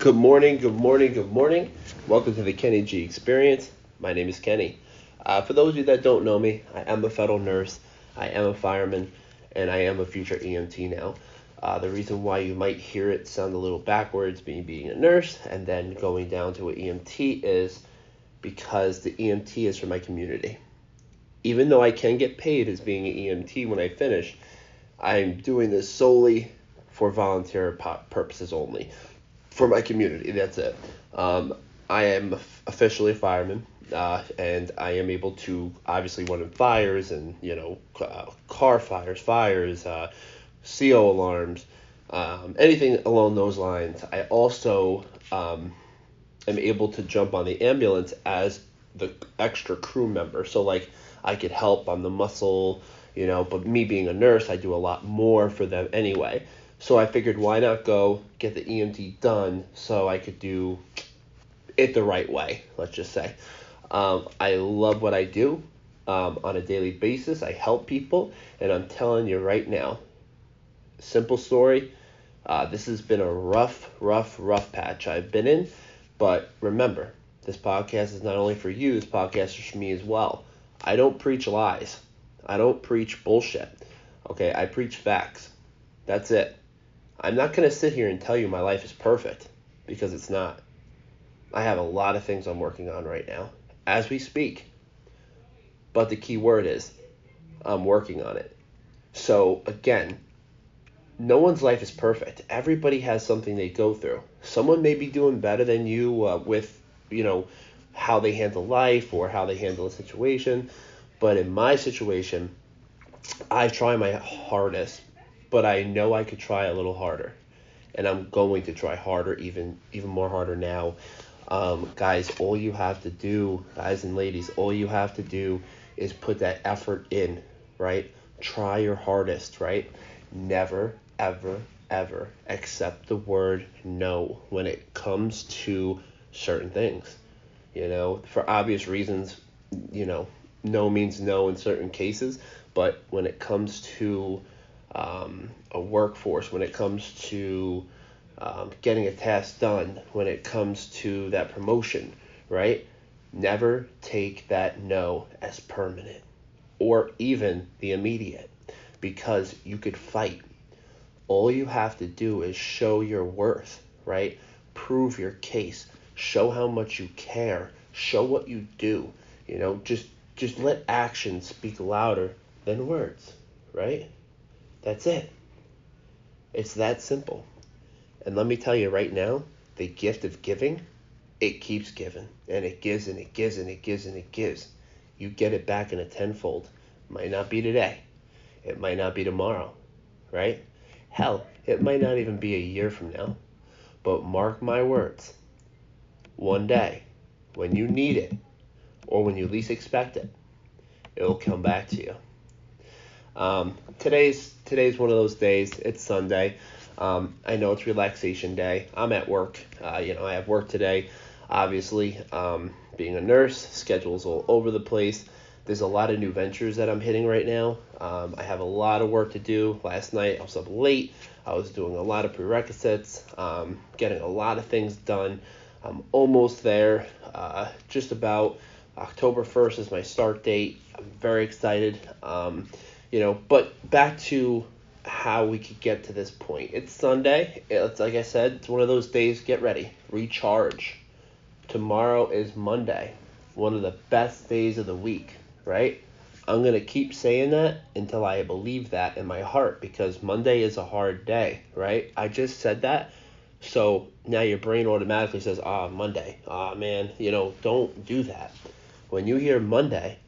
Good morning, good morning, good morning. Welcome to the Kenny G Experience. My name is Kenny. Uh, for those of you that don't know me, I am a federal nurse, I am a fireman, and I am a future EMT now. Uh, the reason why you might hear it sound a little backwards, me being a nurse and then going down to an EMT, is because the EMT is for my community. Even though I can get paid as being an EMT when I finish, I'm doing this solely for volunteer purposes only for my community. That's it. Um, I am officially a fireman, uh, and I am able to obviously run in fires and you know uh, car fires, fires, uh, CO alarms, um, anything along those lines. I also um, am able to jump on the ambulance as the extra crew member. So like I could help on the muscle, you know, but me being a nurse, I do a lot more for them anyway. So I figured, why not go get the EMT done so I could do it the right way, let's just say. Um, I love what I do um, on a daily basis. I help people, and I'm telling you right now, simple story. Uh, this has been a rough, rough, rough patch I've been in, but remember, this podcast is not only for you, this podcast is for me as well. I don't preach lies. I don't preach bullshit. Okay, I preach facts. That's it. I'm not going to sit here and tell you my life is perfect because it's not. I have a lot of things I'm working on right now as we speak. But the key word is I'm working on it. So, again, no one's life is perfect. Everybody has something they go through. Someone may be doing better than you uh, with, you know, how they handle life or how they handle a situation. But in my situation, I try my hardest but I know I could try a little harder, and I'm going to try harder, even even more harder now. Um, guys, all you have to do, guys and ladies, all you have to do is put that effort in, right? Try your hardest, right? Never, ever, ever accept the word no when it comes to certain things. You know, for obvious reasons, you know, no means no in certain cases, but when it comes to um, a workforce, when it comes to um, getting a task done, when it comes to that promotion, right? Never take that no as permanent or even the immediate because you could fight. All you have to do is show your worth, right? Prove your case. Show how much you care. Show what you do. You know, just just let actions speak louder than words, right? That's it. It's that simple. And let me tell you right now, the gift of giving, it keeps giving. And it gives and it gives and it gives and it gives. You get it back in a tenfold. Might not be today. It might not be tomorrow. Right? Hell, it might not even be a year from now. But mark my words. One day, when you need it, or when you least expect it, it'll come back to you. Um, today's today's one of those days. It's Sunday. Um, I know it's relaxation day. I'm at work. Uh, you know, I have work today. Obviously, um, being a nurse, schedules all over the place. There's a lot of new ventures that I'm hitting right now. Um, I have a lot of work to do. Last night I was up late. I was doing a lot of prerequisites, um, getting a lot of things done. I'm almost there. Uh, just about October 1st is my start date. I'm very excited. Um, you know, but back to how we could get to this point. It's Sunday. It's like I said, it's one of those days. Get ready, recharge. Tomorrow is Monday, one of the best days of the week, right? I'm gonna keep saying that until I believe that in my heart because Monday is a hard day, right? I just said that, so now your brain automatically says, "Ah, Monday. Ah, man, you know, don't do that." When you hear Monday,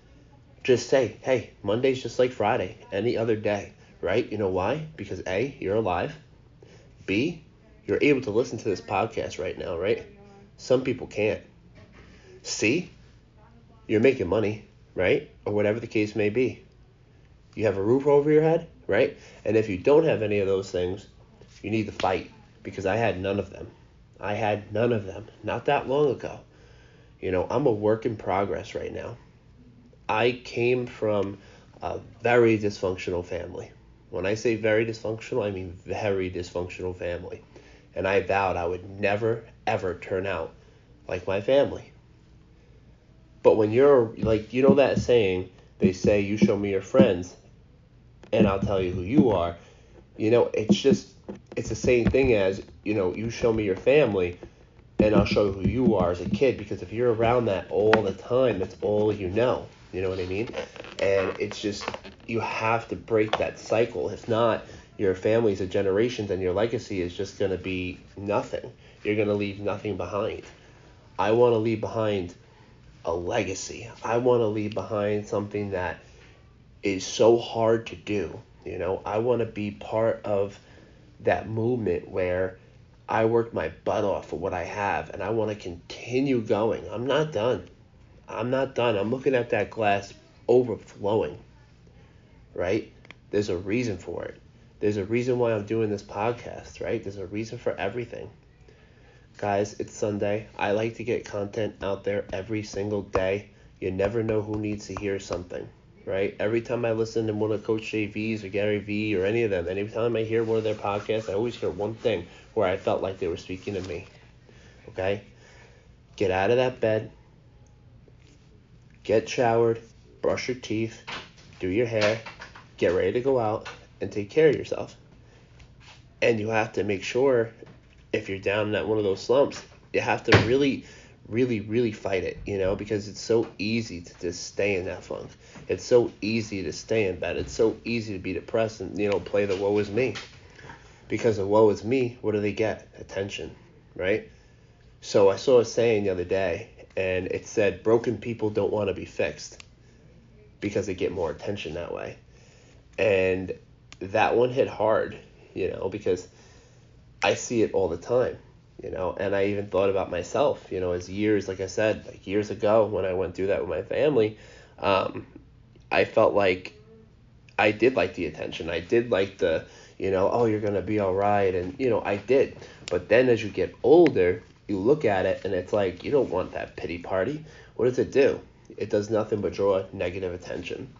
just say, hey, Monday's just like Friday, any other day, right? You know why? Because A, you're alive. B, you're able to listen to this podcast right now, right? Some people can't. C, you're making money, right? Or whatever the case may be. You have a roof over your head, right? And if you don't have any of those things, you need to fight because I had none of them. I had none of them not that long ago. You know, I'm a work in progress right now. I came from a very dysfunctional family. When I say very dysfunctional, I mean very dysfunctional family. And I vowed I would never, ever turn out like my family. But when you're like, you know that saying, they say, you show me your friends and I'll tell you who you are. You know, it's just, it's the same thing as, you know, you show me your family and I'll show you who you are as a kid because if you're around that all the time, that's all you know. You know what I mean? And it's just, you have to break that cycle. If not, your family's of generations and your legacy is just going to be nothing. You're going to leave nothing behind. I want to leave behind a legacy. I want to leave behind something that is so hard to do. You know, I want to be part of that movement where I worked my butt off for what I have and I want to continue going. I'm not done. I'm not done. I'm looking at that glass overflowing. Right? There's a reason for it. There's a reason why I'm doing this podcast, right? There's a reason for everything. Guys, it's Sunday. I like to get content out there every single day. You never know who needs to hear something, right? Every time I listen to one of Coach JV's or Gary Vee or any of them, anytime I hear one of their podcasts, I always hear one thing where I felt like they were speaking to me. Okay? Get out of that bed, get showered, brush your teeth, do your hair, get ready to go out, and take care of yourself. And you have to make sure if you're down in one of those slumps, you have to really, really, really fight it, you know, because it's so easy to just stay in that funk. It's so easy to stay in bed. It's so easy to be depressed and, you know, play the woe is me. Because of woe is me, what do they get? Attention, right? So I saw a saying the other day, and it said, broken people don't want to be fixed because they get more attention that way. And that one hit hard, you know, because I see it all the time, you know, and I even thought about myself, you know, as years, like I said, like years ago when I went through that with my family, um, I felt like I did like the attention. I did like the, you know, oh, you're going to be all right. And, you know, I did. But then as you get older, you look at it and it's like, you don't want that pity party. What does it do? It does nothing but draw negative attention.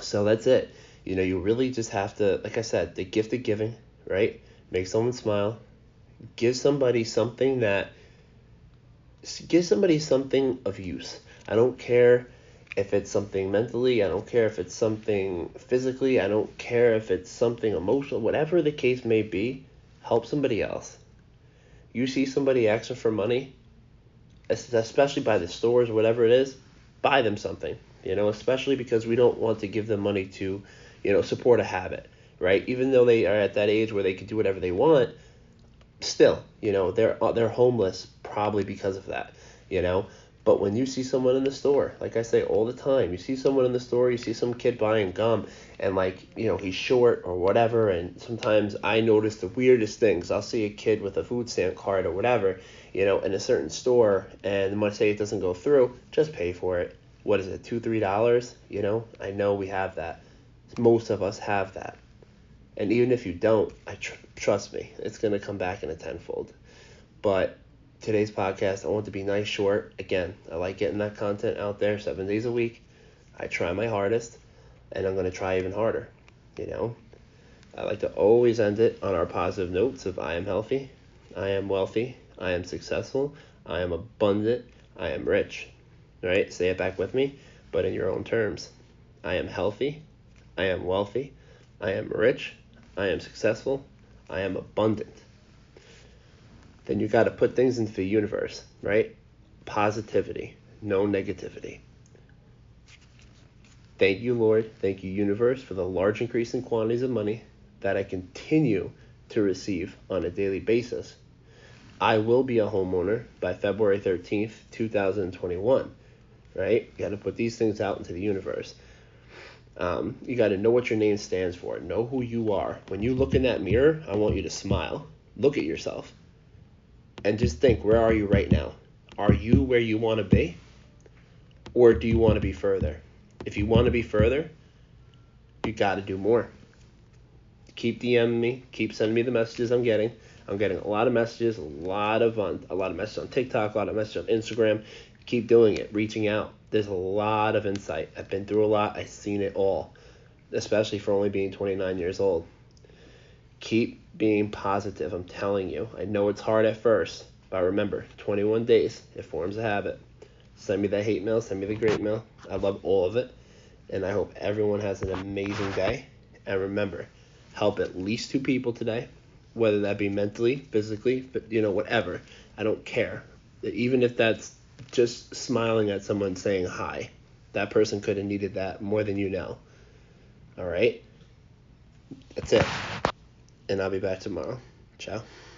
So that's it. You know, you really just have to, like I said, the gift of giving, right? make someone smile, give somebody something that give somebody something of use. I don't care if it's something mentally, I don't care if it's something physically, I don't care if it's something emotional, whatever the case may be, help somebody else. You see somebody asking for money, especially by the stores, or whatever it is, buy them something. You know, especially because we don't want to give them money to, you know, support a habit right? Even though they are at that age where they can do whatever they want, still, you know, they're uh, they're homeless probably because of that, you know. But when you see someone in the store, like I say all the time, you see someone in the store, you see some kid buying gum, and like you know he's short or whatever, and sometimes I notice the weirdest things. I'll see a kid with a food stamp card or whatever, you know, in a certain store, and let's say it doesn't go through, just pay for it. What is it, two three dollars? You know, I know we have that. Most of us have that. And even if you don't, I tr- trust me, it's going to come back in a tenfold. But today's podcast, I want to be nice, short. Again, I like getting that content out there seven days a week. I try my hardest, and I'm going to try even harder. You know, I like to always end it on our positive notes of I am healthy, I am wealthy, I am successful, I am abundant, I am rich. Right? Say it back with me, but in your own terms. I am healthy, I am wealthy, I am rich, I am successful, I am abundant. Then you got to put things into the universe, right? Positivity, no negativity. Thank you, Lord. Thank you, universe, for the large increase in quantities of money that I continue to receive on a daily basis. I will be a homeowner by February 13th, 2021, right? You got to put these things out into the universe. Um, you got to know what your name stands for. Know who you are. When you look in that mirror, I want you to smile. Look at yourself. And just think, where are you right now? Are you where you want to be? Or do you want to be further? If you want to be further, you got to do more. Keep DMing me. Keep sending me the messages I'm getting. I'm getting a lot of messages, a lot of on, a lot of messages on TikTok, a lot of messages on Instagram. Keep doing it, reaching out there's a lot of insight. I've been through a lot. I've seen it all, especially for only being 29 years old. Keep being positive. I'm telling you. I know it's hard at first, but remember, 21 days, it forms a habit. Send me the hate mail, send me the great mail. I love all of it. And I hope everyone has an amazing day. And remember, help at least two people today, whether that be mentally, physically, but you know, whatever. I don't care. Even if that's just smiling at someone saying hi, that person could have needed that more than you know. All right? That's it. And I'll be back tomorrow. Ciao.